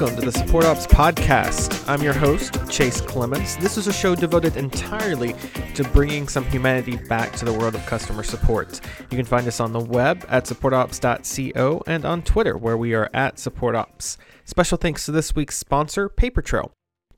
Welcome to the Support Ops Podcast. I'm your host, Chase Clements. This is a show devoted entirely to bringing some humanity back to the world of customer support. You can find us on the web at supportops.co and on Twitter, where we are at supportops. Special thanks to this week's sponsor,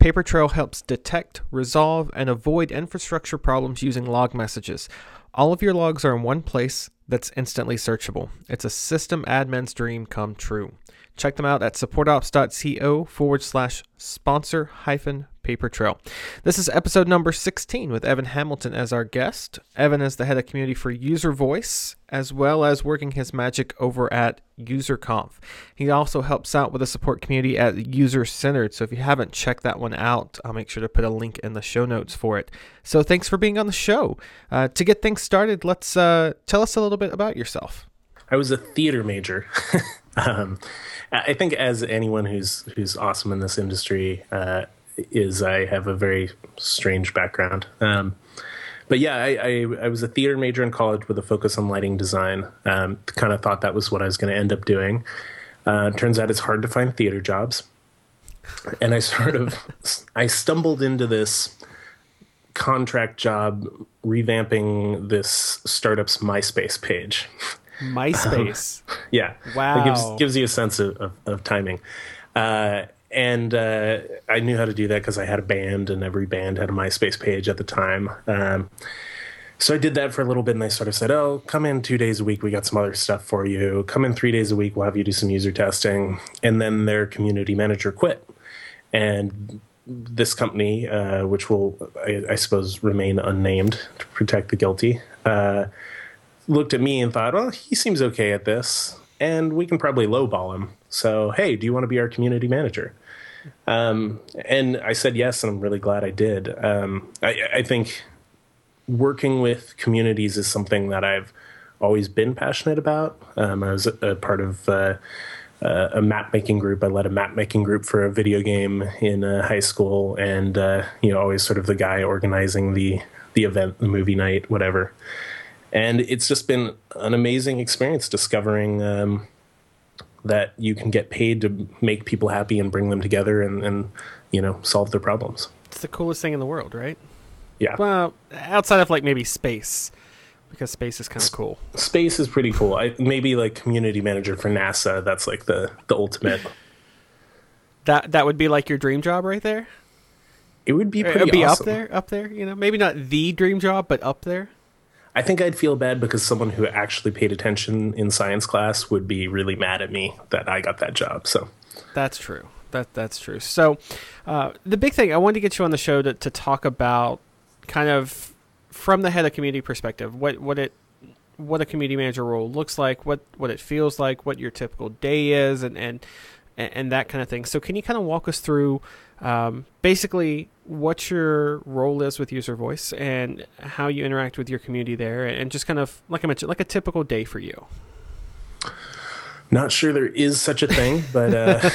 Papertrail. Helps detect, resolve, and avoid infrastructure problems using log messages. All of your logs are in one place that's instantly searchable. It's a system admin's dream come true. Check them out at supportops.co forward slash sponsor hyphen paper trail. This is episode number 16 with Evan Hamilton as our guest. Evan is the head of community for UserVoice, as well as working his magic over at UserConf. He also helps out with the support community at User Centered. So if you haven't checked that one out, I'll make sure to put a link in the show notes for it. So thanks for being on the show. Uh, to get things started, let's uh, tell us a little bit about yourself. I was a theater major. um, I think as anyone who's who's awesome in this industry uh, is, I have a very strange background. Um, but yeah, I, I, I, was a theater major in college with a focus on lighting design. Um, kind of thought that was what I was going to end up doing. Uh, turns out it's hard to find theater jobs, and I sort of I stumbled into this contract job revamping this startup's MySpace page. MySpace. Um, yeah. Wow. It gives gives you a sense of, of, of timing. Uh, and uh, I knew how to do that because I had a band, and every band had a MySpace page at the time. Um, so I did that for a little bit, and they sort of said, "Oh, come in two days a week. We got some other stuff for you. Come in three days a week. We'll have you do some user testing." And then their community manager quit, and this company, uh, which will, I, I, suppose, remain unnamed to protect the guilty, uh, looked at me and thought, well, he seems okay at this, and we can probably lowball him. So, hey, do you want to be our community manager? Um, and I said yes, and I'm really glad I did. Um, I, I, think working with communities is something that I've always been passionate about. Um, I was a, a part of uh, uh, a map making group. I led a map making group for a video game in uh, high school, and uh, you know, always sort of the guy organizing the the event, the movie night, whatever and it's just been an amazing experience discovering um, that you can get paid to make people happy and bring them together and, and you know solve their problems. It's the coolest thing in the world, right? Yeah. Well, outside of like maybe space, because space is kind of cool. Space is pretty cool. I, maybe like community manager for NASA. That's like the the ultimate. that that would be like your dream job right there. It would be pretty. It would be awesome. up there, up there. You know, maybe not the dream job, but up there. I think I'd feel bad because someone who actually paid attention in science class would be really mad at me that I got that job. So that's true. That that's true. So uh, the big thing I wanted to get you on the show to, to talk about, kind of from the head of community perspective, what what it what a community manager role looks like, what what it feels like, what your typical day is, and and and that kind of thing. So can you kind of walk us through um, basically what your role is with UserVoice and how you interact with your community there and just kind of like i mentioned like a typical day for you. Not sure there is such a thing but uh,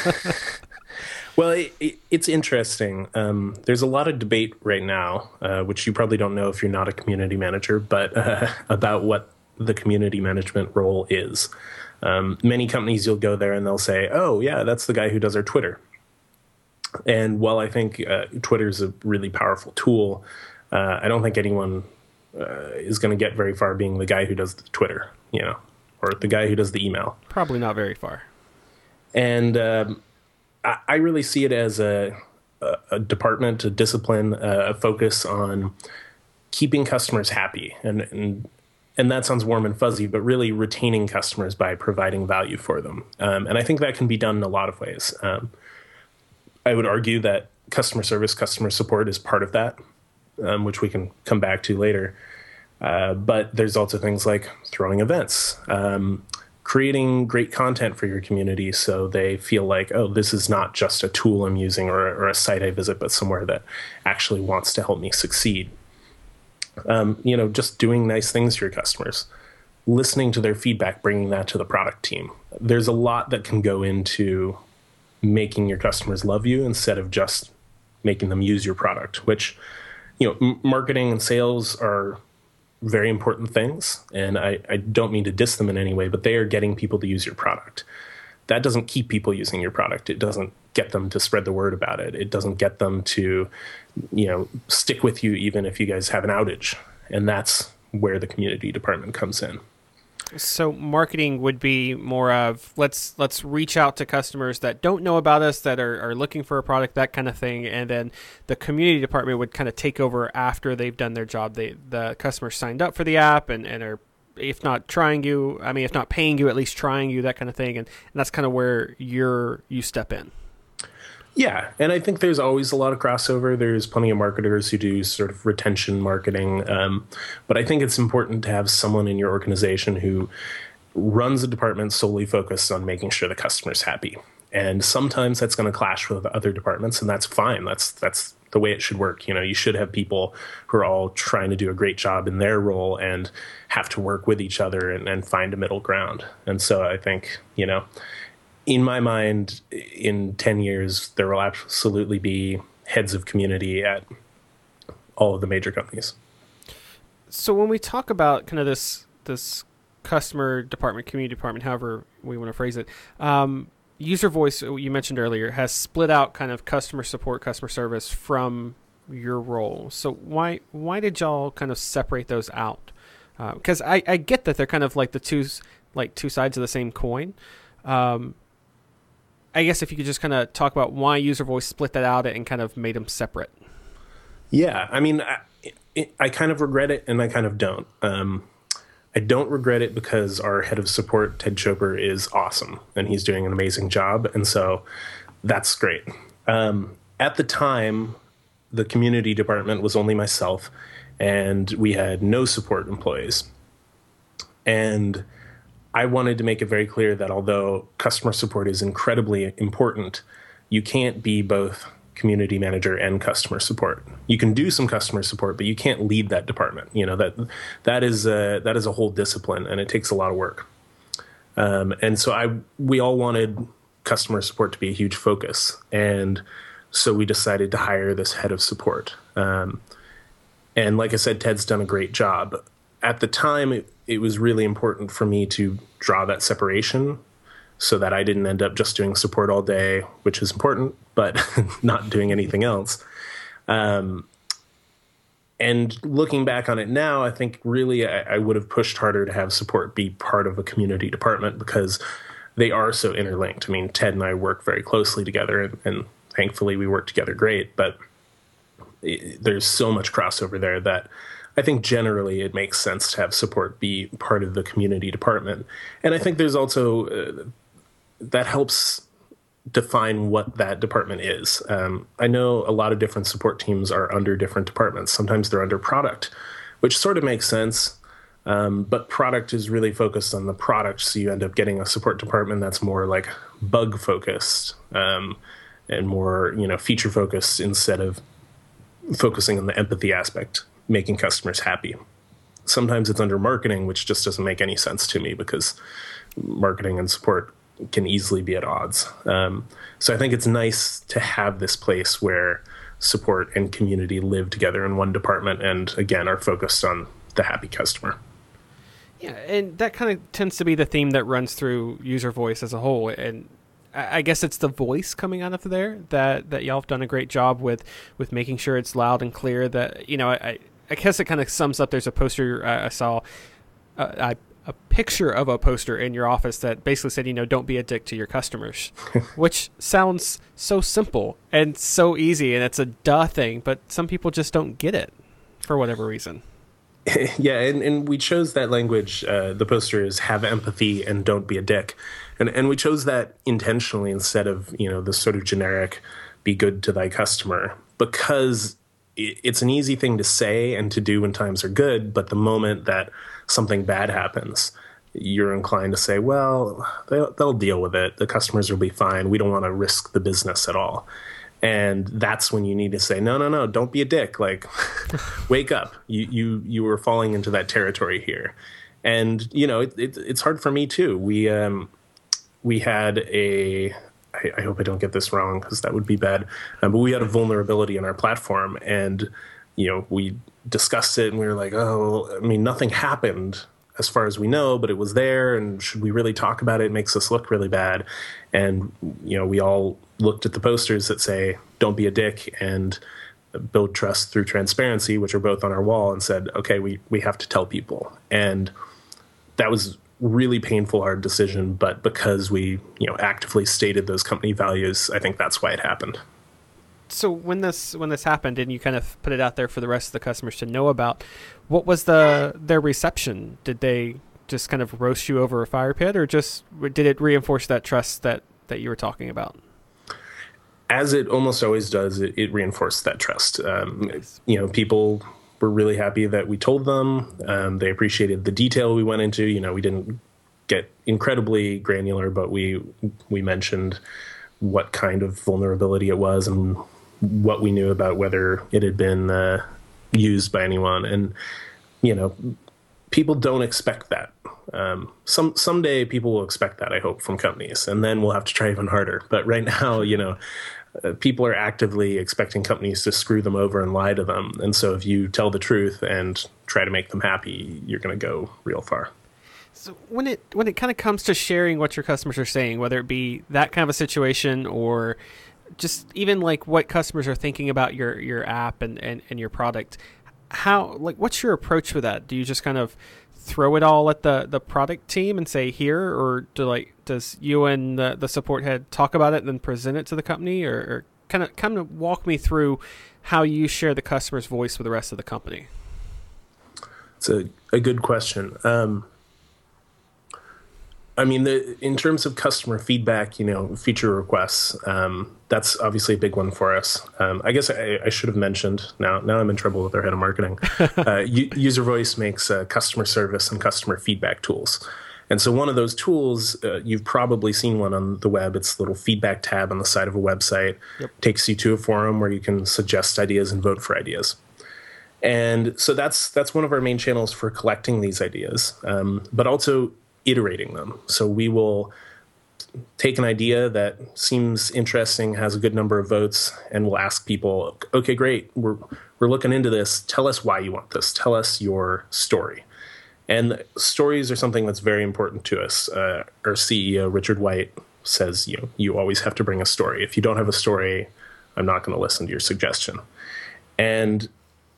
well it, it, it's interesting. Um, there's a lot of debate right now uh, which you probably don't know if you're not a community manager but uh, about what the community management role is. Um, many companies you'll go there and they'll say oh yeah that's the guy who does our twitter and while I think uh, Twitter is a really powerful tool, uh, I don't think anyone uh, is going to get very far being the guy who does the Twitter, you know, or the guy who does the email. Probably not very far. And um, I, I, really see it as a, a, a department, a discipline, a focus on keeping customers happy. And, and and that sounds warm and fuzzy, but really retaining customers by providing value for them. Um, and I think that can be done in a lot of ways. Um, I would argue that customer service, customer support is part of that, um, which we can come back to later. Uh, but there's also things like throwing events, um, creating great content for your community so they feel like, oh, this is not just a tool I'm using or, or a site I visit, but somewhere that actually wants to help me succeed. Um, you know, just doing nice things for your customers, listening to their feedback, bringing that to the product team. There's a lot that can go into making your customers love you instead of just making them use your product, which you know, m- marketing and sales are very important things, and I, I don't mean to diss them in any way, but they are getting people to use your product. That doesn't keep people using your product. It doesn't get them to spread the word about it. It doesn't get them to, you know, stick with you even if you guys have an outage. And that's where the community department comes in. So marketing would be more of let's let's reach out to customers that don't know about us that are, are looking for a product that kind of thing, and then the community department would kind of take over after they've done their job. They the customer signed up for the app and, and are if not trying you, I mean if not paying you, at least trying you that kind of thing, and, and that's kind of where you're you step in. Yeah, and I think there's always a lot of crossover. There's plenty of marketers who do sort of retention marketing, um, but I think it's important to have someone in your organization who runs a department solely focused on making sure the customer's happy. And sometimes that's going to clash with other departments, and that's fine. That's that's the way it should work. You know, you should have people who are all trying to do a great job in their role and have to work with each other and, and find a middle ground. And so I think you know in my mind, in 10 years, there will absolutely be heads of community at all of the major companies. So when we talk about kind of this this customer department, community department, however we want to phrase it, um, UserVoice you mentioned earlier has split out kind of customer support, customer service from your role. So why why did y'all kind of separate those out? Because uh, I, I get that they're kind of like the two like two sides of the same coin. Um, I guess if you could just kind of talk about why UserVoice split that out and kind of made them separate. Yeah, I mean, I, I kind of regret it and I kind of don't. Um, I don't regret it because our head of support, Ted Choper, is awesome and he's doing an amazing job. And so that's great. Um, at the time, the community department was only myself and we had no support employees. And I wanted to make it very clear that although customer support is incredibly important, you can't be both community manager and customer support. You can do some customer support, but you can't lead that department. You know that that is a, that is a whole discipline, and it takes a lot of work. Um, and so I we all wanted customer support to be a huge focus, and so we decided to hire this head of support. Um, and like I said, Ted's done a great job. At the time, it, it was really important for me to draw that separation so that I didn't end up just doing support all day, which is important, but not doing anything else. Um, and looking back on it now, I think really I, I, would have pushed harder to have support be part of a community department because they are so interlinked. I mean, Ted and I work very closely together, and, and thankfully we work together great. But it, there's so much crossover there that I think generally it makes sense to have support be part of the community department. And I think there's also uh, that helps define what that department is. Um, I know a lot of different support teams are under different departments. Sometimes they're under product, which sort of makes sense. Um, but product is really focused on the product, so you end up getting a support department that's more like bug focused um, and more you know feature focused instead of focusing on the empathy aspect making customers happy. Sometimes it's under marketing, which just doesn't make any sense to me because marketing and support can easily be at odds. Um, so I think it's nice to have this place where support and community live together in one department and again are focused on the happy customer. Yeah, and that kind of tends to be the theme that runs through UserVoice as a whole. And I guess it's the voice coming out of there that, that y'all have done a great job with with making sure it's loud and clear. That you know, I, I guess it kind of sums up. There's a poster uh, I saw, uh, I, a picture of a poster in your office that basically said, you know, don't be a dick to your customers, which sounds so simple and so easy, and it's a duh thing, but some people just don't get it for whatever reason. yeah, and, and we chose that language. Uh, the poster is have empathy and don't be a dick, and and we chose that intentionally instead of you know the sort of generic be good to thy customer because it's an easy thing to say and to do when times are good, but the moment that something bad happens, you're inclined to say, well, they'll, they'll deal with it. The customers will be fine. We don't want to risk the business at all. And that's when you need to say, no, no, no, don't be a dick. Like, wake up. You, you, you were falling into that territory here. And, you know, it, it, it's hard for me too. We, um, we had a I, I hope I don't get this wrong because that would be bad. Um, but we had a vulnerability in our platform, and you know, we discussed it and we were like, oh, I mean, nothing happened as far as we know, but it was there. And should we really talk about it? It makes us look really bad. And, you know, we all looked at the posters that say, don't be a dick and build trust through transparency, which are both on our wall, and said, okay, we, we have to tell people. And that was really painful hard decision but because we you know actively stated those company values i think that's why it happened. So when this when this happened and you kind of put it out there for the rest of the customers to know about what was the their reception? Did they just kind of roast you over a fire pit or just did it reinforce that trust that that you were talking about? As it almost always does it, it reinforced that trust. Um, nice. you know people were really happy that we told them um, they appreciated the detail we went into you know we didn't get incredibly granular but we we mentioned what kind of vulnerability it was and what we knew about whether it had been uh, used by anyone. And you know, people don't expect that. Um, some someday people will expect that. I hope from companies, and then we'll have to try even harder. But right now, you know. Uh, people are actively expecting companies to screw them over and lie to them. And so, if you tell the truth and try to make them happy, you're going to go real far. So when it when it kind of comes to sharing what your customers are saying, whether it be that kind of a situation or just even like what customers are thinking about your your app and, and, and your product how like what's your approach with that? Do you just kind of throw it all at the the product team and say here or do like does you and the, the support head talk about it and then present it to the company? Or, or kind of kind of walk me through how you share the customer's voice with the rest of the company. It's a, a good question. Um, I mean, the, in terms of customer feedback, you know, feature requests, um, that's obviously a big one for us. Um, I guess I, I, should have mentioned. Now, now I'm in trouble with our head of marketing. uh, UserVoice makes uh, customer service and customer feedback tools, and so one of those tools, uh, you've probably seen one on the web. It's a little feedback tab on the side of a website. Yep. Takes you to a forum where you can suggest ideas and vote for ideas. And so that's that's one of our main channels for collecting these ideas, um, but also iterating them. So we will take an idea that seems interesting, has a good number of votes, and we'll ask people, okay, great, we're we're looking into this. Tell us why you want this. Tell us your story. And stories are something that's very important to us. Uh, our CEO Richard White says, you know, you always have to bring a story. If you don't have a story, I'm not going to listen to your suggestion. And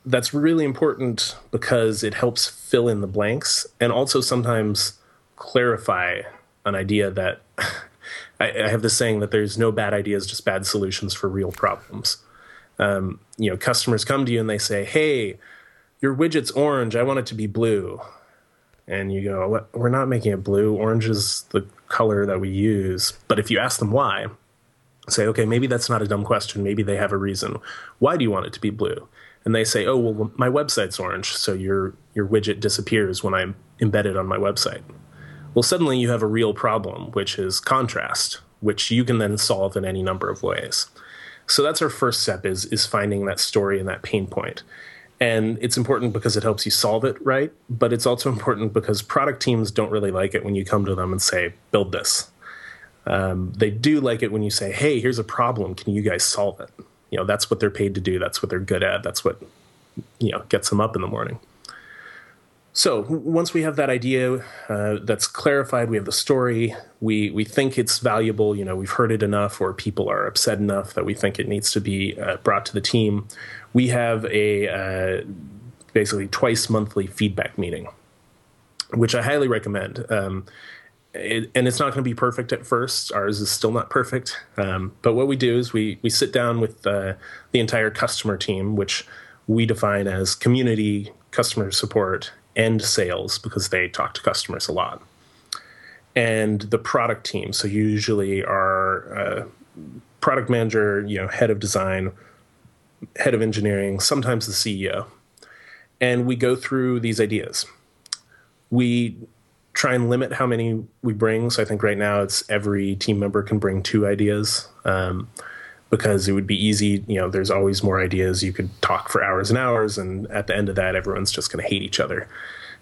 that's really important because it helps fill in the blanks and also sometimes clarify an idea that I, I, have this saying that there's no bad ideas, just bad solutions for real problems. Um, you know, customers come to you and they say, "Hey, your widget's orange. I want it to be blue." And you go, "We're not making it blue. Orange is the color that we use." But if you ask them why, say, "Okay, maybe that's not a dumb question. Maybe they have a reason. Why do you want it to be blue?" And they say, "Oh, well, my website's orange, so your your widget disappears when I'm embedded on my website." Well, suddenly you have a real problem, which is contrast, which you can then solve in any number of ways. So that's our first step is is finding that story and that pain point. And it's important because it helps you solve it right, but it's also important because product teams don't really like it when you come to them and say, build this. Um, they do like it when you say, hey, here's a problem. Can you guys solve it? You know, that's what they're paid to do. That's what they're good at. That's what, you know, gets them up in the morning. So once we have that idea uh, that's clarified, we have the story. We we think it's valuable. You know, we've heard it enough, or people are upset enough that we think it needs to be uh, brought to the team. We have a uh, basically twice monthly feedback meeting, which I highly recommend. Um, it, and it's not going to be perfect at first. Ours is still not perfect. Um, but what we do is we we sit down with uh, the entire customer team, which we define as community, customer support, and sales because they talk to customers a lot. And the product team, so usually our uh, product manager, you know, head of design, head of engineering, sometimes the CEO. And we go through these ideas. We try and limit how many we bring. So I think right now it's every team member can bring two ideas. Um, because it would be easy. You know, there's always more ideas. You could talk for hours and hours, and at the end of that, everyone's just going to hate each other.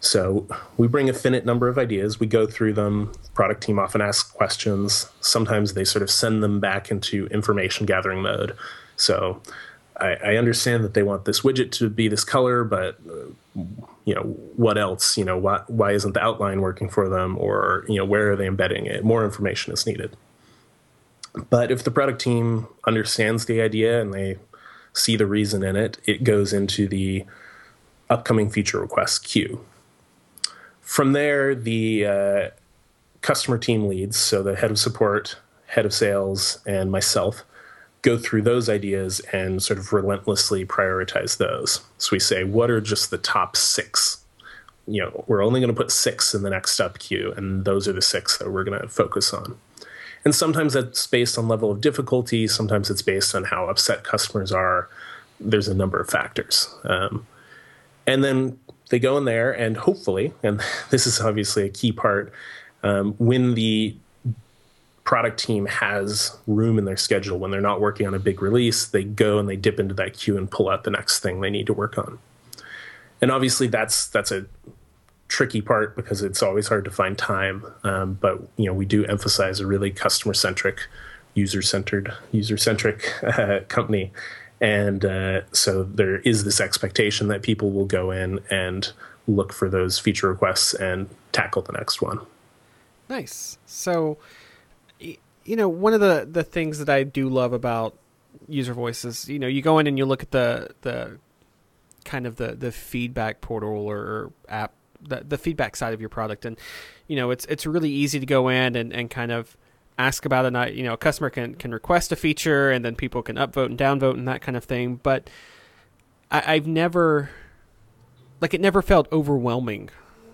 So we bring a finite number of ideas. We go through them. Product team often asks questions. Sometimes they sort of send them back into information gathering mode. So I, I, understand that they want this widget to be this color, but uh, you know what else? You know why why isn't the outline working for them, or you know where are they embedding it? More information is needed. But if the product team understands the idea and they see the reason in it, it goes into the upcoming feature request queue. From there, the uh, customer team leads, so the head of support, head of sales, and myself go through those ideas and sort of relentlessly prioritize those. So we say, what are just the top six? You know, we're only going to put six in the next step queue, and those are the six that we're going to focus on. And sometimes that's based on level of difficulty. Sometimes it's based on how upset customers are. There's a number of factors. Um, and then they go in there, and hopefully, and this is obviously a key part, um, when the product team has room in their schedule when they're not working on a big release they go and they dip into that queue and pull out the next thing they need to work on and obviously that's that's a tricky part because it's always hard to find time. Um, but you know we do emphasize a really customer centric user centered user centric uh, company. And uh, so there is this expectation that people will go in and look for those feature requests and tackle the next one. Nice. So you know, one of the the things that I do love about user voices, you know, you go in and you look at the the kind of the the feedback portal or app the the feedback side of your product. And you know it's it's really easy to go in and, and kind of ask about it. You know a customer can can request a feature and then people can upvote and downvote and that kind of thing. But I, I've never like it never felt overwhelming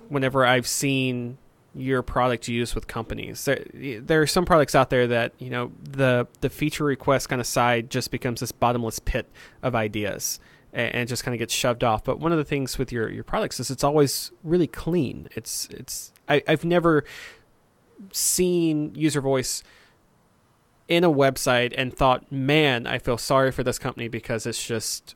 whenever I've seen your product used with companies. There, there are some products out there that you know the the feature request kind of side just becomes this bottomless pit of ideas and, and just kind of gets shoved off. But one of the things with your your products is it's always really clean. It's it's I, I've never seen UserVoice in a website and thought, man, I feel sorry for this company because it's just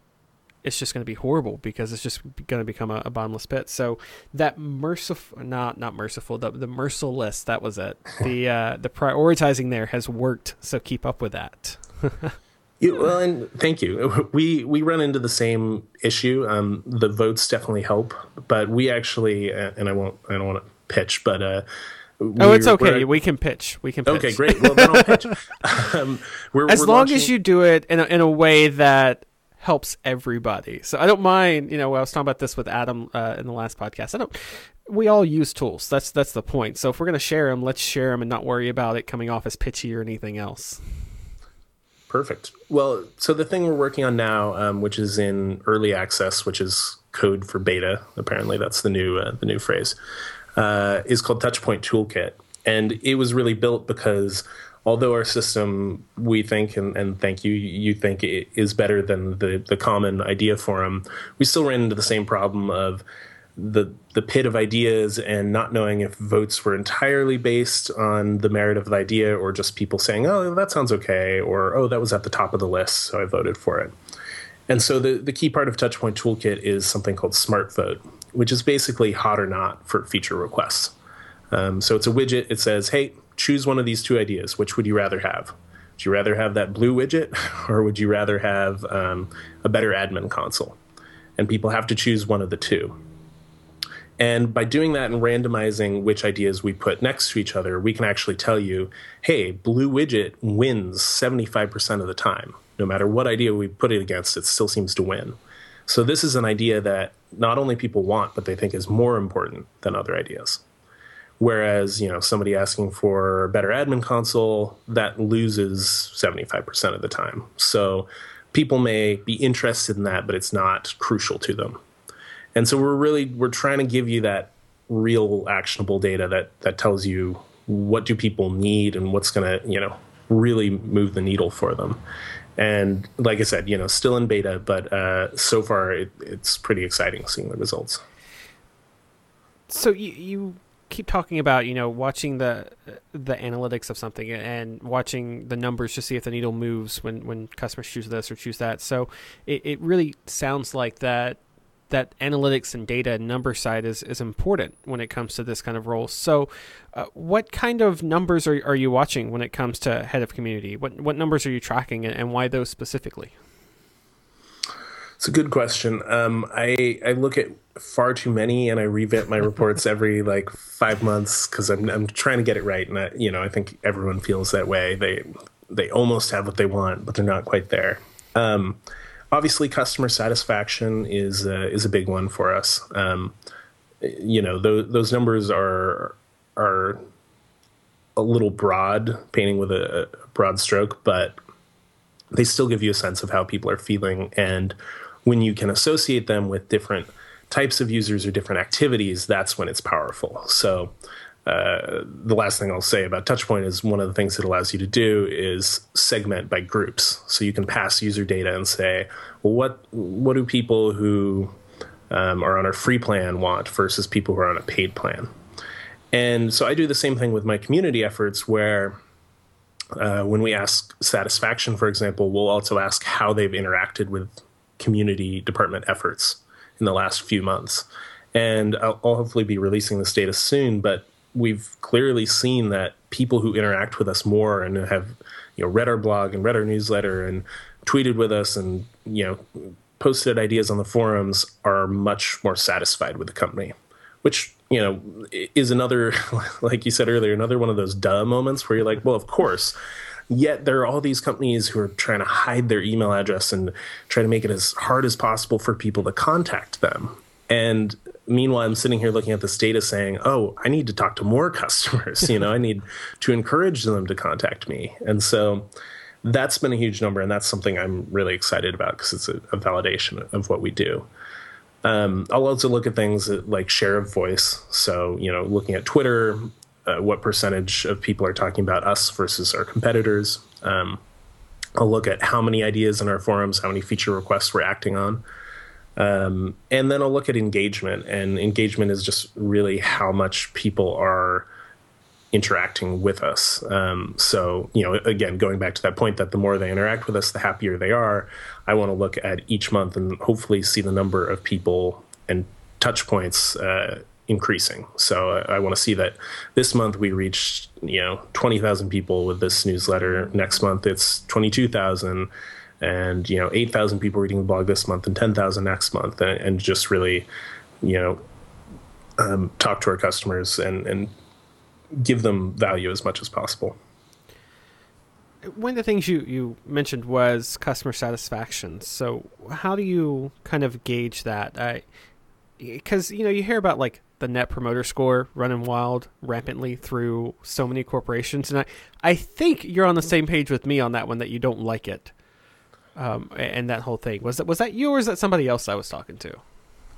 it's just going to be horrible because it's just going to become a, a, bottomless pit. So that merciful, not not merciful, the, the merciless, that was it. The uh, the prioritizing there has worked. So keep up with that. yeah, well, and thank you. We we run into the same issue. Um, the votes definitely help, but we actually, uh, and I won't, I don't want to pitch, but. Uh, oh, it's okay. We can pitch. We can. Pitch. Okay, great. Well, then I'll pitch. Um, we're, as we're long launching... as you do it in a, in a way that helps everybody. So I don't mind, you know, I was talking about this with Adam uh, in the last podcast. I don't. We all use tools. That's that's the point. So if we're gonna share them, let's share them and not worry about it coming off as pitchy or anything else. Perfect. Well, so the thing we're working on now, um, which is in early access, which is code for beta. Apparently, that's the new uh, the new phrase. Uh, is called Touchpoint Toolkit, and it was really built because although our system we think and, and thank you you think it is better than the the common idea forum we still ran into the same problem of the the pit of ideas and not knowing if votes were entirely based on the merit of the idea or just people saying oh that sounds okay or oh that was at the top of the list so I voted for it and so the the key part of touchpoint toolkit is something called SmartVote which is basically hot or not for feature requests um, so it's a widget it says hey choose one of these two ideas. Which would you rather have? Would you rather have that blue widget, or would you rather have um, a better admin console? And people have to choose one of the two. And by doing that and randomizing which ideas we put next to each other, we can actually tell you, hey, blue widget wins 75% of the time. No matter what idea we put it against, it still seems to win. So this is an idea that not only people want, but they think is more important than other ideas. Whereas, you know, somebody asking for a better admin console, that loses 75% of the time. So people may be interested in that, but it's not crucial to them. And so we're really we're trying to give you that real actionable data that that tells you what do people need and what's going to, you know, really move the needle for them. And like I said, you know, still in beta, but uh, so far it, it's pretty exciting seeing the results. So you, you keep talking about you know watching the the analytics of something and watching the numbers to see if the needle moves when when customers choose this or choose that. So it, it really sounds like that that analytics and data and number side is, is important when it comes to this kind of role. So, uh, what kind of numbers are, are you watching when it comes to head of community? What what numbers are you tracking and, and why those specifically? It's a good question. Um, I I look at far too many, and I revamp my reports every like five months because I'm I'm trying to get it right, and I, you know I think everyone feels that way. They they almost have what they want, but they're not quite there. Um, obviously, customer satisfaction is uh, is a big one for us. Um, you know, those those numbers are are a little broad, painting with a, a broad stroke, but they still give you a sense of how people are feeling and when you can associate them with different types of users or different activities, that's when it's powerful. So, uh, the last thing I'll say about Touchpoint is one of the things it allows you to do is segment by groups. So you can pass user data and say, well, what what do people who um, are on a free plan want versus people who are on a paid plan? And so I do the same thing with my community efforts, where uh, when we ask satisfaction, for example, we'll also ask how they've interacted with community department efforts in the last few months. And I'll, I'll hopefully be releasing this data soon, but we've clearly seen that people who interact with us more and have you know read our blog and read our newsletter and tweeted with us and you know posted ideas on the forums are much more satisfied with the company which you know is another like you said earlier another one of those duh moments where you're like well of course Yet there are all these companies who are trying to hide their email address and try to make it as hard as possible for people to contact them. And meanwhile, I'm sitting here looking at this data saying, oh, I need to talk to more customers. You know, I need to encourage them to contact me. And so that's been a huge number. And that's something I'm really excited about because it's a, a, validation of what we do. Um, I'll also look at things like share of voice. So, you know, looking at Twitter, uh, what percentage of people are talking about us versus our competitors. Um, I'll look at how many ideas in our forums, how many feature requests we're acting on. Um, and then I'll look at engagement. And engagement is just really how much people are interacting with us. Um, so, you know, again, going back to that point that the more they interact with us, the happier they are. I want to look at each month and hopefully see the number of people and touch points uh, increasing. So I, I want to see that this month we reached you know twenty thousand people with this newsletter. Next month it's twenty two thousand, and you know eight thousand people reading the blog this month, and ten thousand next month, and, and, just really you know um, talk to our customers and and give them value as much as possible. One of the things you, you mentioned was customer satisfaction. So, how do you kind of gauge that? Because you know you hear about like the net promoter score running wild rampantly through so many corporations and i i think you're on the same page with me on that one that you don't like it um, and that whole thing was that was that you or is that somebody else i was talking to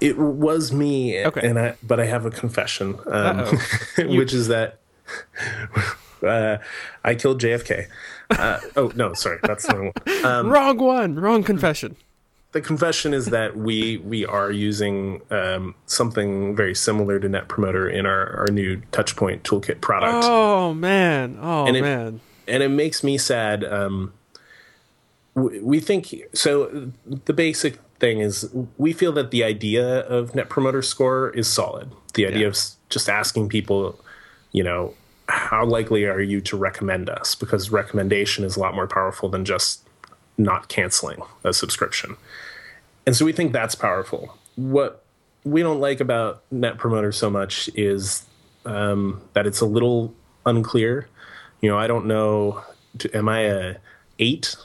it was me okay and i but i have a confession um, which is that uh, i killed jfk uh, oh no sorry that's the wrong one um, wrong one wrong confession the confession is that we we are using um, something very similar to Net Promoter in our, our new Touchpoint Toolkit product. Oh man! Oh and it, man! And it makes me sad. Um, we, think so. The basic thing is we feel that the idea of Net Promoter Score is solid. The idea yeah. of just asking people, you know, how likely are you to recommend us? Because recommendation is a lot more powerful than just not canceling a subscription. And so we think that's powerful. What we don't like about Net Promoter so much is um, that it's a little unclear. You know, I don't know. Am I a eight?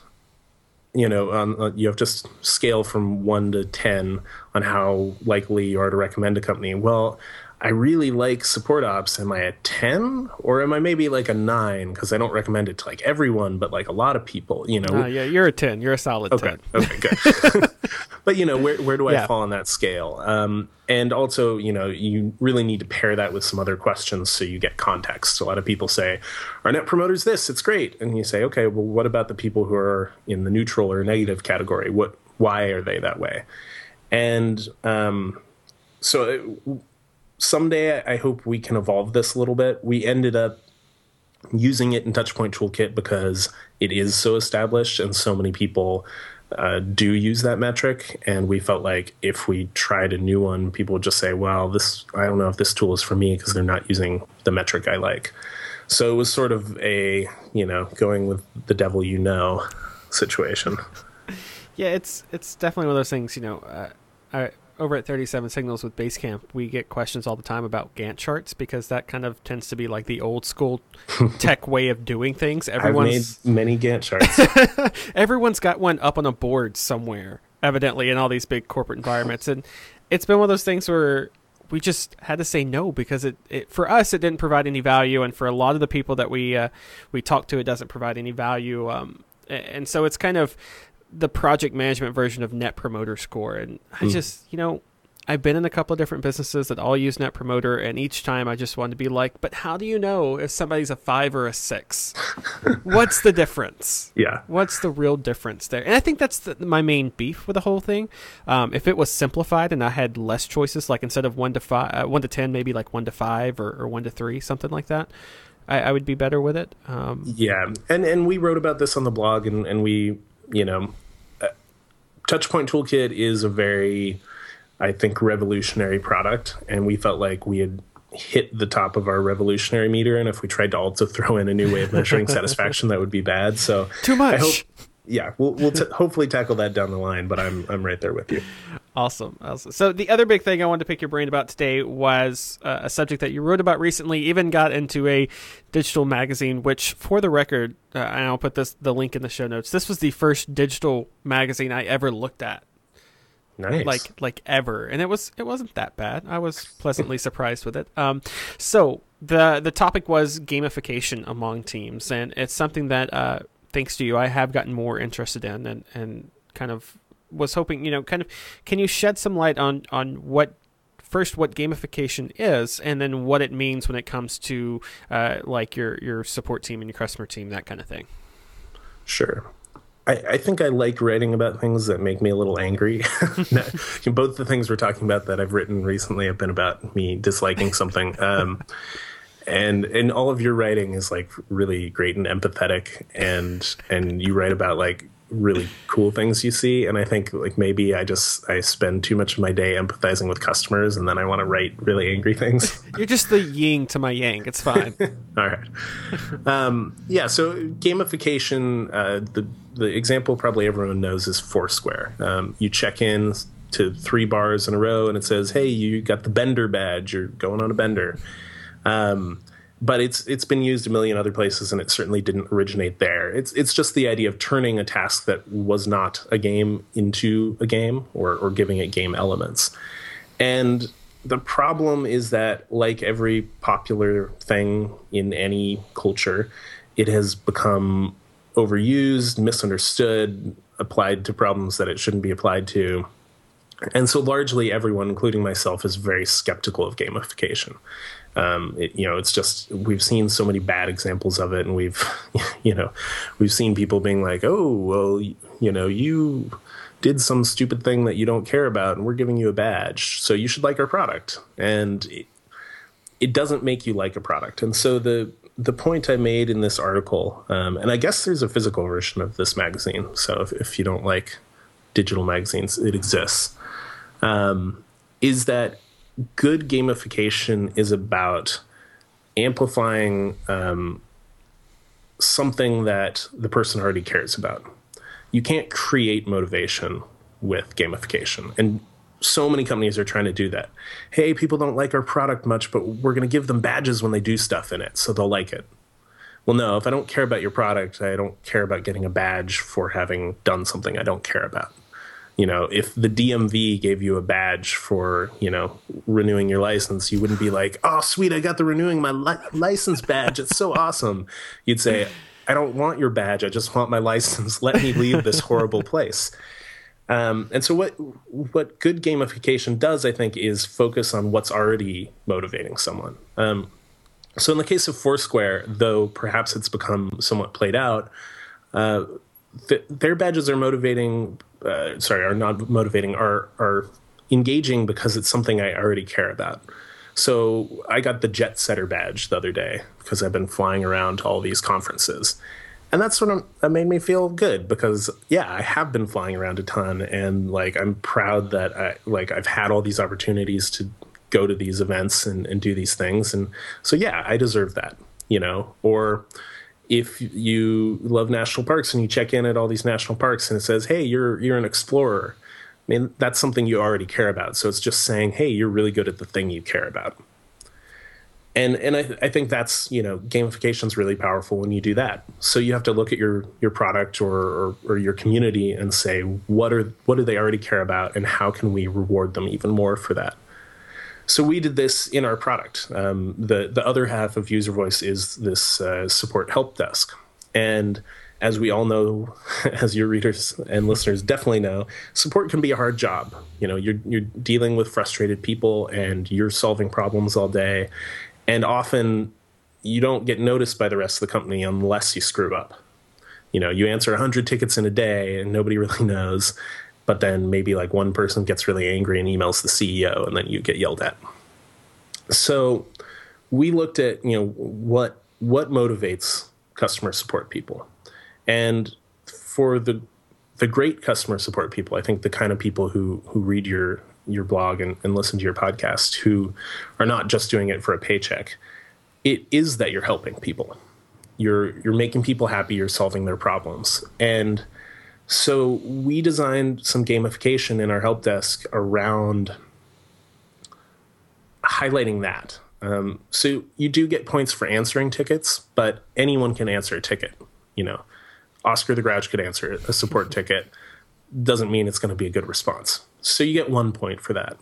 You know, on, uh, you have to scale from one to ten on how likely you are to recommend a company. Well, I really like support ops. Am I a 10 or am I maybe like a 9 because I don't recommend it to like everyone, but like a lot of people, you know? Uh, yeah, you're a 10. You're a solid okay, 10. Okay, good. but, you know, where, where do I yeah. fall on that scale? Um, and also, you know, you really need to pair that with some other questions so you get context. A lot of people say, our net promoter's this, it's great. And you say, okay, well, what about the people who are in the neutral or negative category? What, why are they that way? And um, so, it, someday I hope we can evolve this a little bit. We ended up using it in Touchpoint Toolkit because it is so established and so many people uh, do use that metric. And we felt like if we tried a new one, people would just say, well, this, I don't know if this tool is for me because they're not using the metric I like. So it was sort of a, you know, going with the devil you know situation. Yeah, it's it's definitely one of those things. You know, uh, I, over at 37 Signals with Basecamp, we get questions all the time about Gantt charts because that kind of tends to be like the old school tech way of doing things. Everyone's I've made many Gantt charts. everyone's got one up on a board somewhere, evidently, in all these big corporate environments, and it's been one of those things where we just had to say no because it, it, for us it didn't provide any value and for a lot of the people that we uh, we talk to it doesn't provide any value um, and so it's kind of the project management version of net promoter score and i mm. just you know I've been in a couple of different businesses that all use Net Promoter, and each time I just wanted to be like, but how do you know if somebody's a five or a six? What's the difference? Yeah. What's the real difference there? And I think that's the, my main beef with the whole thing. Um, if it was simplified and I had less choices, like instead of one to five, uh, one to ten, maybe like one to five or, or one to three, something like that. I, I would be better with it. Um, yeah, and and we wrote about this on the blog, and and we, you know, Touchpoint Toolkit is a very I think, revolutionary product. And we felt like we had hit the top of our revolutionary meter. And if we tried to also throw in a new way of measuring satisfaction, that would be bad. So too much. I hope, yeah, we'll, we'll t- hopefully tackle that down the line, but I'm, I'm right there with you. Awesome. awesome. So the other big thing I wanted to pick your brain about today was uh, a subject that you wrote about recently, even got into a digital magazine, which for the record, uh, and I'll put this, the link in the show notes. This was the first digital magazine I ever looked at. Nice. Like like ever, and it was it wasn't that bad. I was pleasantly surprised with it. Um, so the the topic was gamification among teams, and it's something that uh, thanks to you, I have gotten more interested in, and and kind of was hoping you know kind of can you shed some light on on what first what gamification is and then what it means when it comes to uh, like your your support team and your customer team that kind of thing sure I, I, think I like writing about things that make me a little angry. Both the things we're talking about that I've written recently have been about me disliking something. Um, and and all of your writing is like really great and empathetic, and and you write about like really cool things you see and i think like maybe i just i spend too much of my day empathizing with customers and then i want to write really angry things. You're just the yin to my yang it's fine. All right. Um, yeah so gamification uh, the the example probably everyone knows is foursquare. Um, you check in to three bars in a row and it says hey you got the bender badge you're going on a bender. Um, but it's it's been used a million other places and it certainly didn't originate there. It's it's just the idea of turning a task that was not a game into a game or or giving it game elements. And the problem is that like every popular thing in any culture, it has become overused, misunderstood, applied to problems that it shouldn't be applied to. And so largely everyone including myself is very skeptical of gamification um, it, you know, it's just we've seen so many bad examples of it, and we've, you know, we've seen people being like, "Oh, well, you know, you did some stupid thing that you don't care about, and we're giving you a badge, so you should like our product." And it, it doesn't make you like a product, and so the the point I made in this article, um, and I guess there's a physical version of this magazine, so if, if you don't like digital magazines, it exists. Um, is that good gamification is about amplifying um, something that the person already cares about. You can't create motivation with gamification. And so many companies are trying to do that. Hey, people don't like our product much, but we're going to give them badges when they do stuff in it, so they'll like it. Well, no, if I don't care about your product, I don't care about getting a badge for having done something I don't care about you know, if the DMV gave you a badge for, you know, renewing your license, you wouldn't be like, oh, sweet, I got the renewing my li- license badge. It's so awesome. You'd say, I don't want your badge. I just want my license. Let me leave this horrible place. Um, and so, what what good gamification does, I think, is focus on what's already motivating someone. Um, so, in the case of Foursquare, though perhaps it's become somewhat played out, uh, th- their badges are motivating uh, sorry, are not motivating, are are engaging because it's something I already care about. So I got the jet setter badge the other day because I've been flying around to all these conferences. And that's what I'm, that made me feel good because yeah, I have been flying around a ton and like I'm proud that I like I've had all these opportunities to go to these events and, and do these things. And so yeah, I deserve that, you know, or if you love national parks and you check in at all these national parks and it says, "Hey, you're you're an explorer," I mean that's something you already care about. So it's just saying, "Hey, you're really good at the thing you care about." And and I, I think that's you know gamification is really powerful when you do that. So you have to look at your your product or, or or your community and say what are what do they already care about and how can we reward them even more for that. So we did this in our product. Um, the the other half of UserVoice is this uh, support help desk, and as we all know, as your readers and listeners definitely know, support can be a hard job. You know, you're you're dealing with frustrated people and you're solving problems all day, and often you don't get noticed by the rest of the company unless you screw up. You know, you answer 100 tickets in a day and nobody really knows but then maybe like one person gets really angry and emails the CEO and then you get yelled at. So we looked at, you know, what what motivates customer support people. And for the the great customer support people, I think the kind of people who who read your your blog and, and listen to your podcast who are not just doing it for a paycheck, it is that you're helping people. You're you're making people happy, you're solving their problems. And so we designed some gamification in our help desk around highlighting that. Um, so you do get points for answering tickets, but anyone can answer a ticket. You know, Oscar the Grouch could answer a support ticket. Doesn't mean it's going to be a good response. So you get one point for that.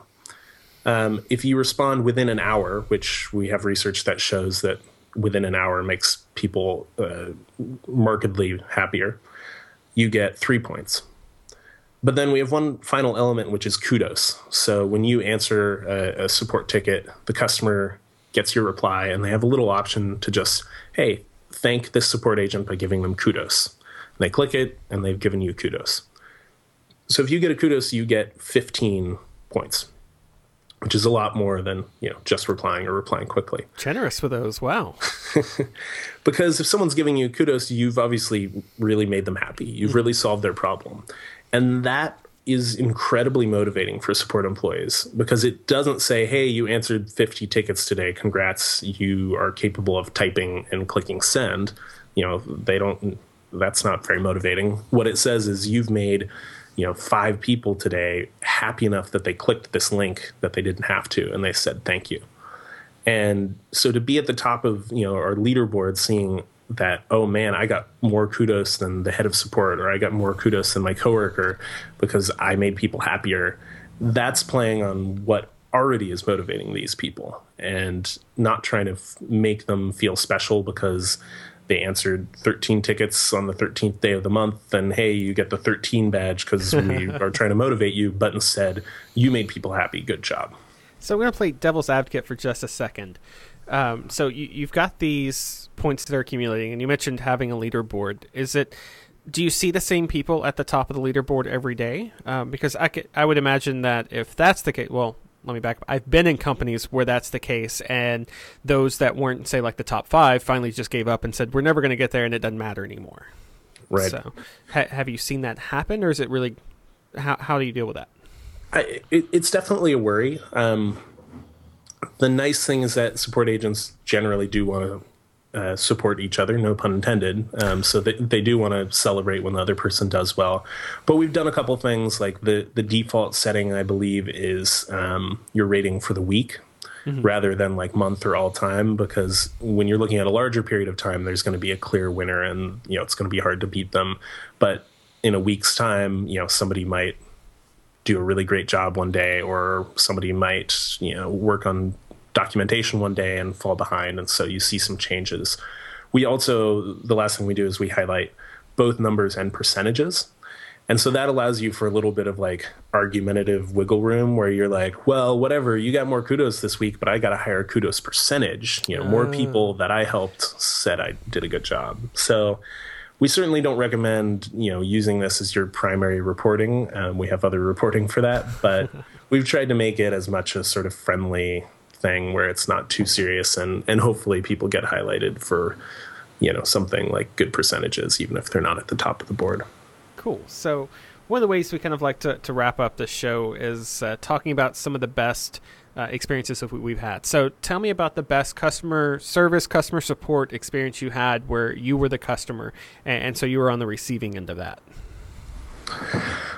Um, if you respond within an hour, which we have research that shows that within an hour makes people uh, markedly happier, you get three points. But then we have one final element, which is kudos. So when you answer a, a, support ticket, the customer gets your reply, and they have a little option to just, hey, thank this support agent by giving them kudos. And they click it, and they've given you kudos. So if you get a kudos, you get 15 points which is a lot more than you know just replying or replying quickly. Generous with those, wow. because if someone's giving you kudos, you've obviously really made them happy. You've mm-hmm. really solved their problem, and that is incredibly motivating for support employees because it doesn't say, "Hey, you answered 50 tickets today. Congrats! You are capable of typing and clicking send." You know, they don't. That's not very motivating. What it says is you've made you know five people today happy enough that they clicked this link that they didn't have to and they said thank you. And so to be at the top of you know our leaderboard seeing that oh man i got more kudos than the head of support or i got more kudos than my coworker because i made people happier that's playing on what already is motivating these people and not trying to f- make them feel special because they answered 13 tickets on the 13th day of the month and hey you get the 13 badge because we are trying to motivate you but instead you made people happy. Good job. So i'm going to play devil's advocate for just a second. Um, so you, have got these points that are accumulating and you mentioned having a leaderboard. Is it do you see the same people at the top of the leaderboard every day? Um, because I, could, I would imagine that if that's the case well let me back up. I've been in companies where that's the case, and those that weren't, say, like the top five, finally just gave up and said, "We're never going to get there, and it doesn't matter anymore." Right. So, ha- have you seen that happen, or is it really? How how do you deal with that? I, it, it's definitely a worry. Um, the nice thing is that support agents generally do want to uh, support each other, no pun intended. Um, so they, they do want to celebrate when the other person does well. But we've done a couple things like the, the default setting, I believe, is um, your rating for the week. Mm-hmm. Rather than like month or all time, because when you're looking at a larger period of time, there's going to be a clear winner, and you know it's going to be hard to beat them. But in a week's time, you know somebody might do a really great job one day, or somebody might you know work on documentation one day and fall behind, and so you see some changes. We also the last thing we do is we highlight both numbers and percentages. And so that allows you for a little bit of like argumentative wiggle room where you're like, well, whatever, you got more kudos this week, but I got a higher kudos percentage. You know, more oh. people that I helped said I did a good job. So we certainly don't recommend, you know, using this as your primary reporting. Um, we have other reporting for that, but we've tried to make it as much a sort of friendly thing where it's not too serious and and hopefully people get highlighted for you know something like good percentages even if they're not at the top of the board cool so one of the ways we kind of like to, to wrap up the show is uh, talking about some of the best uh, experiences that we've had. So tell me about the best customer service, customer support experience you had where you were the customer, and, and so you were on the receiving end of that.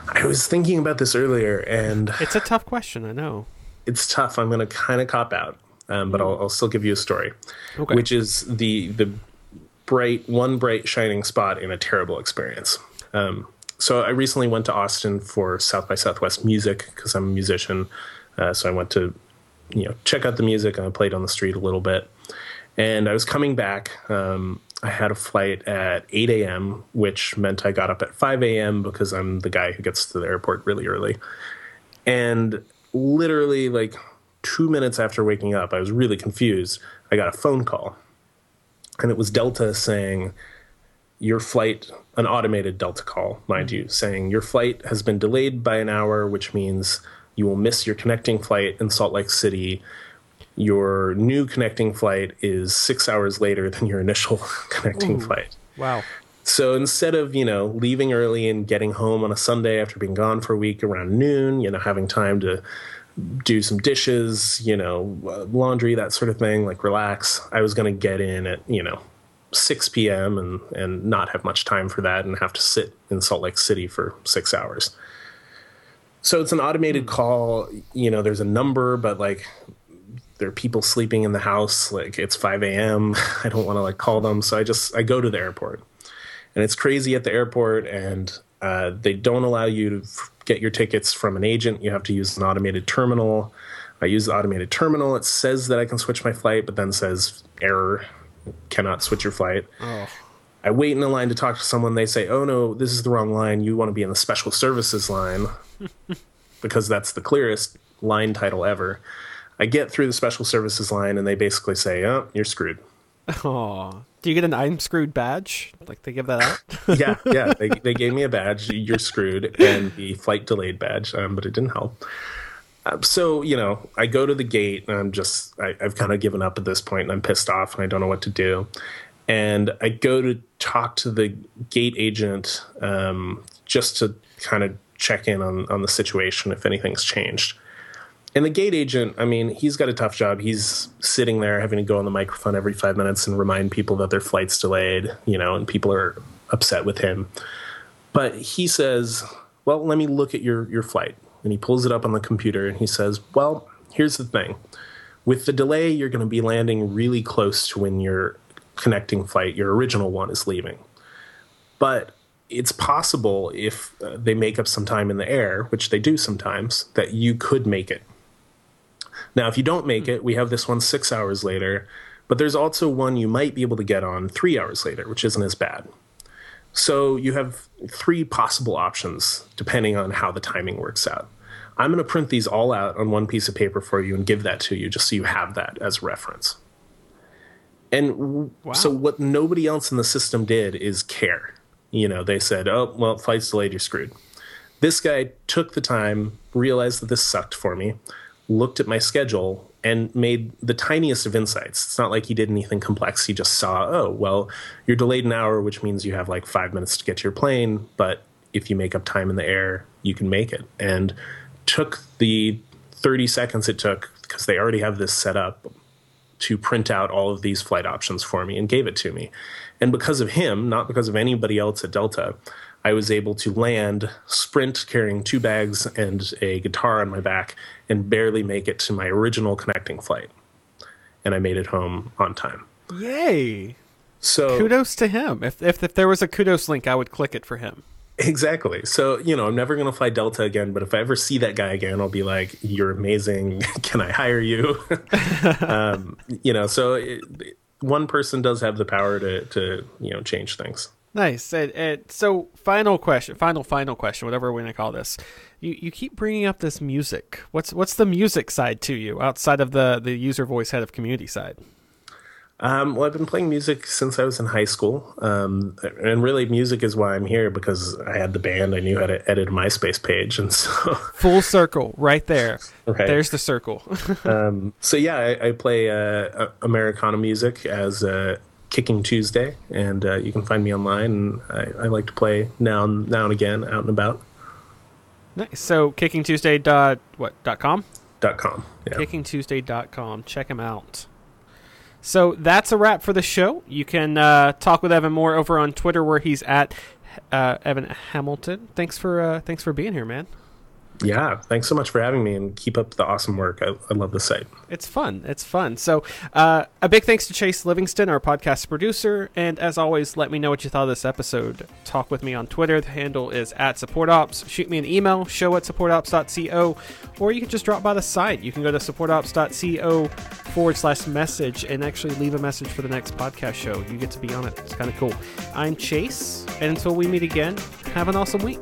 I was thinking about this earlier, and it's a tough question. I know it's tough. I'm going to kind of cop out, um, but I'll, I'll, still give you a story, okay. which is the the bright one bright shining spot in a terrible experience. Um, so I recently went to Austin for South by Southwest Music because I'm a musician. Uh, so I went to you know check out the music and I played on the street a little bit. And I was coming back. Um, I had a flight at 8 a.m., which meant I got up at 5 a.m. because I'm the guy who gets to the airport really early. And literally, like two minutes after waking up, I was really confused. I got a phone call, and it was Delta saying, Your flight, an automated Delta call, mind mm-hmm. you, saying, Your flight has been delayed by an hour, which means you will miss your connecting flight in Salt Lake City. Your new connecting flight is six hours later than your initial connecting Ooh, flight. Wow. So instead of, you know, leaving early and getting home on a Sunday after being gone for a week around noon, you know, having time to do some dishes, you know, uh, laundry, that sort of thing, like relax, I was going to get in at, you know, 6 p.m. and and not have much time for that and have to sit in Salt Lake City for 6 hours. So it's an automated hmm. call. You know, there's a number, but like there are people sleeping in the house. Like it's 5 a.m. I don't want to like call them. So I just, I go to the airport and it's crazy at the airport and uh, they don't allow you to f- get your tickets from an agent. You have to use an automated terminal. I use the automated terminal. It says that I can switch my flight, but then says error, cannot switch your flight. Oh. I wait in the line to talk to someone. They say, "Oh no, this is the wrong line. You want to be in the special services line because that's the clearest line title ever." I get through the special services line, and they basically say, "Oh, you're screwed." Oh, do you get an "I'm screwed" badge? Like they give that out? yeah, yeah. They they gave me a badge. You're screwed, and the flight delayed badge, um, but it didn't help. Uh, so you know, I go to the gate, and I'm just I, I've kind of given up at this point, and I'm pissed off, and I don't know what to do and I go to talk to the gate agent um, just to kind of check in on on the situation if anything's changed. And the gate agent, I mean, he's got a tough job. He's sitting there having to go on the microphone every five minutes and remind people that their flight's delayed, you know, and people are upset with him. But he says, "Well, let me look at your your flight." And he pulls it up on the computer and he says, "Well, here's the thing. With the delay, you're going to be landing really close to when you're connecting flight, your original one, is leaving. But it's possible if uh, they make up some time in the air, which they do sometimes, that you could make it. Now, if you don't make hmm. it, we have this one six hours later, but there's also one you might be able to get on three hours later, which isn't as bad. So you have three possible options depending on how the timing works out. I'm going to print these all out on one piece of paper for you and give that to you just so you have that as reference. And wow. so what nobody else in the system did is care. You know, they said, "Oh, well, flight's delayed, you're screwed." This guy took the time, realized that this sucked for me, looked at my schedule and made the tiniest of insights. It's not like he did anything complex. He just saw, "Oh, well, you're delayed an hour, which means you have like 5 minutes to get to your plane, but if you make up time in the air, you can make it." And took the 30 seconds it took because they already have this set up to print out all of these flight options for me and gave it to me. And because of him, not because of anybody else at Delta, I was able to land, sprint carrying two bags and a guitar on my back, and barely make it to my original connecting flight. And I made it home on time. Yay! So kudos to him. If, if if there was a kudos link, I would click it for him. Exactly. So, you know, I'm never going to fly Delta again, but if I ever see that guy again, I'll be like, you're amazing. Can I hire you? um, you know, so it, one person does have the power to, to you know, change things. Nice. And, and so, final question, final, final question, whatever we're going to call this. You, you keep bringing up this music. What's what's the music side to you outside of the, the UserVoice head of community side? Um, well, I've been playing music since I was in high school, um, and really, music is why I'm here because I had the band. I knew how to edit a MySpace page, and so full circle right there. Right. There's the circle. um, so yeah, I, I play uh, Americana music as uh, Kicking Tuesday, and uh, you can find me online. And I, I, like to play now and now and again, out and about. Nice. So, kickingtuesday dot what dot com kickingtuesday.com. Yeah. Kickingtuesday.com. Check him out. So that's a wrap for the show. You can uh, talk with Evan more over on Twitter, where he's at uh, Evan Hamilton. Thanks for uh, thanks for being here, man. Yeah, thanks so much for having me and keep up the awesome work. I, I love the site. It's fun. It's fun. So, uh, a big thanks to Chase Livingston, our podcast producer. And as always, let me know what you thought of this episode. Talk with me on Twitter. The handle is at SupportOps. Shoot me an email, show at supportops.co, or you can just drop by the site. You can go to supportops.co forward slash message and actually leave a message for the next podcast show. You get to be on it. It's kind of cool. I'm Chase, and until we meet again, have an awesome week.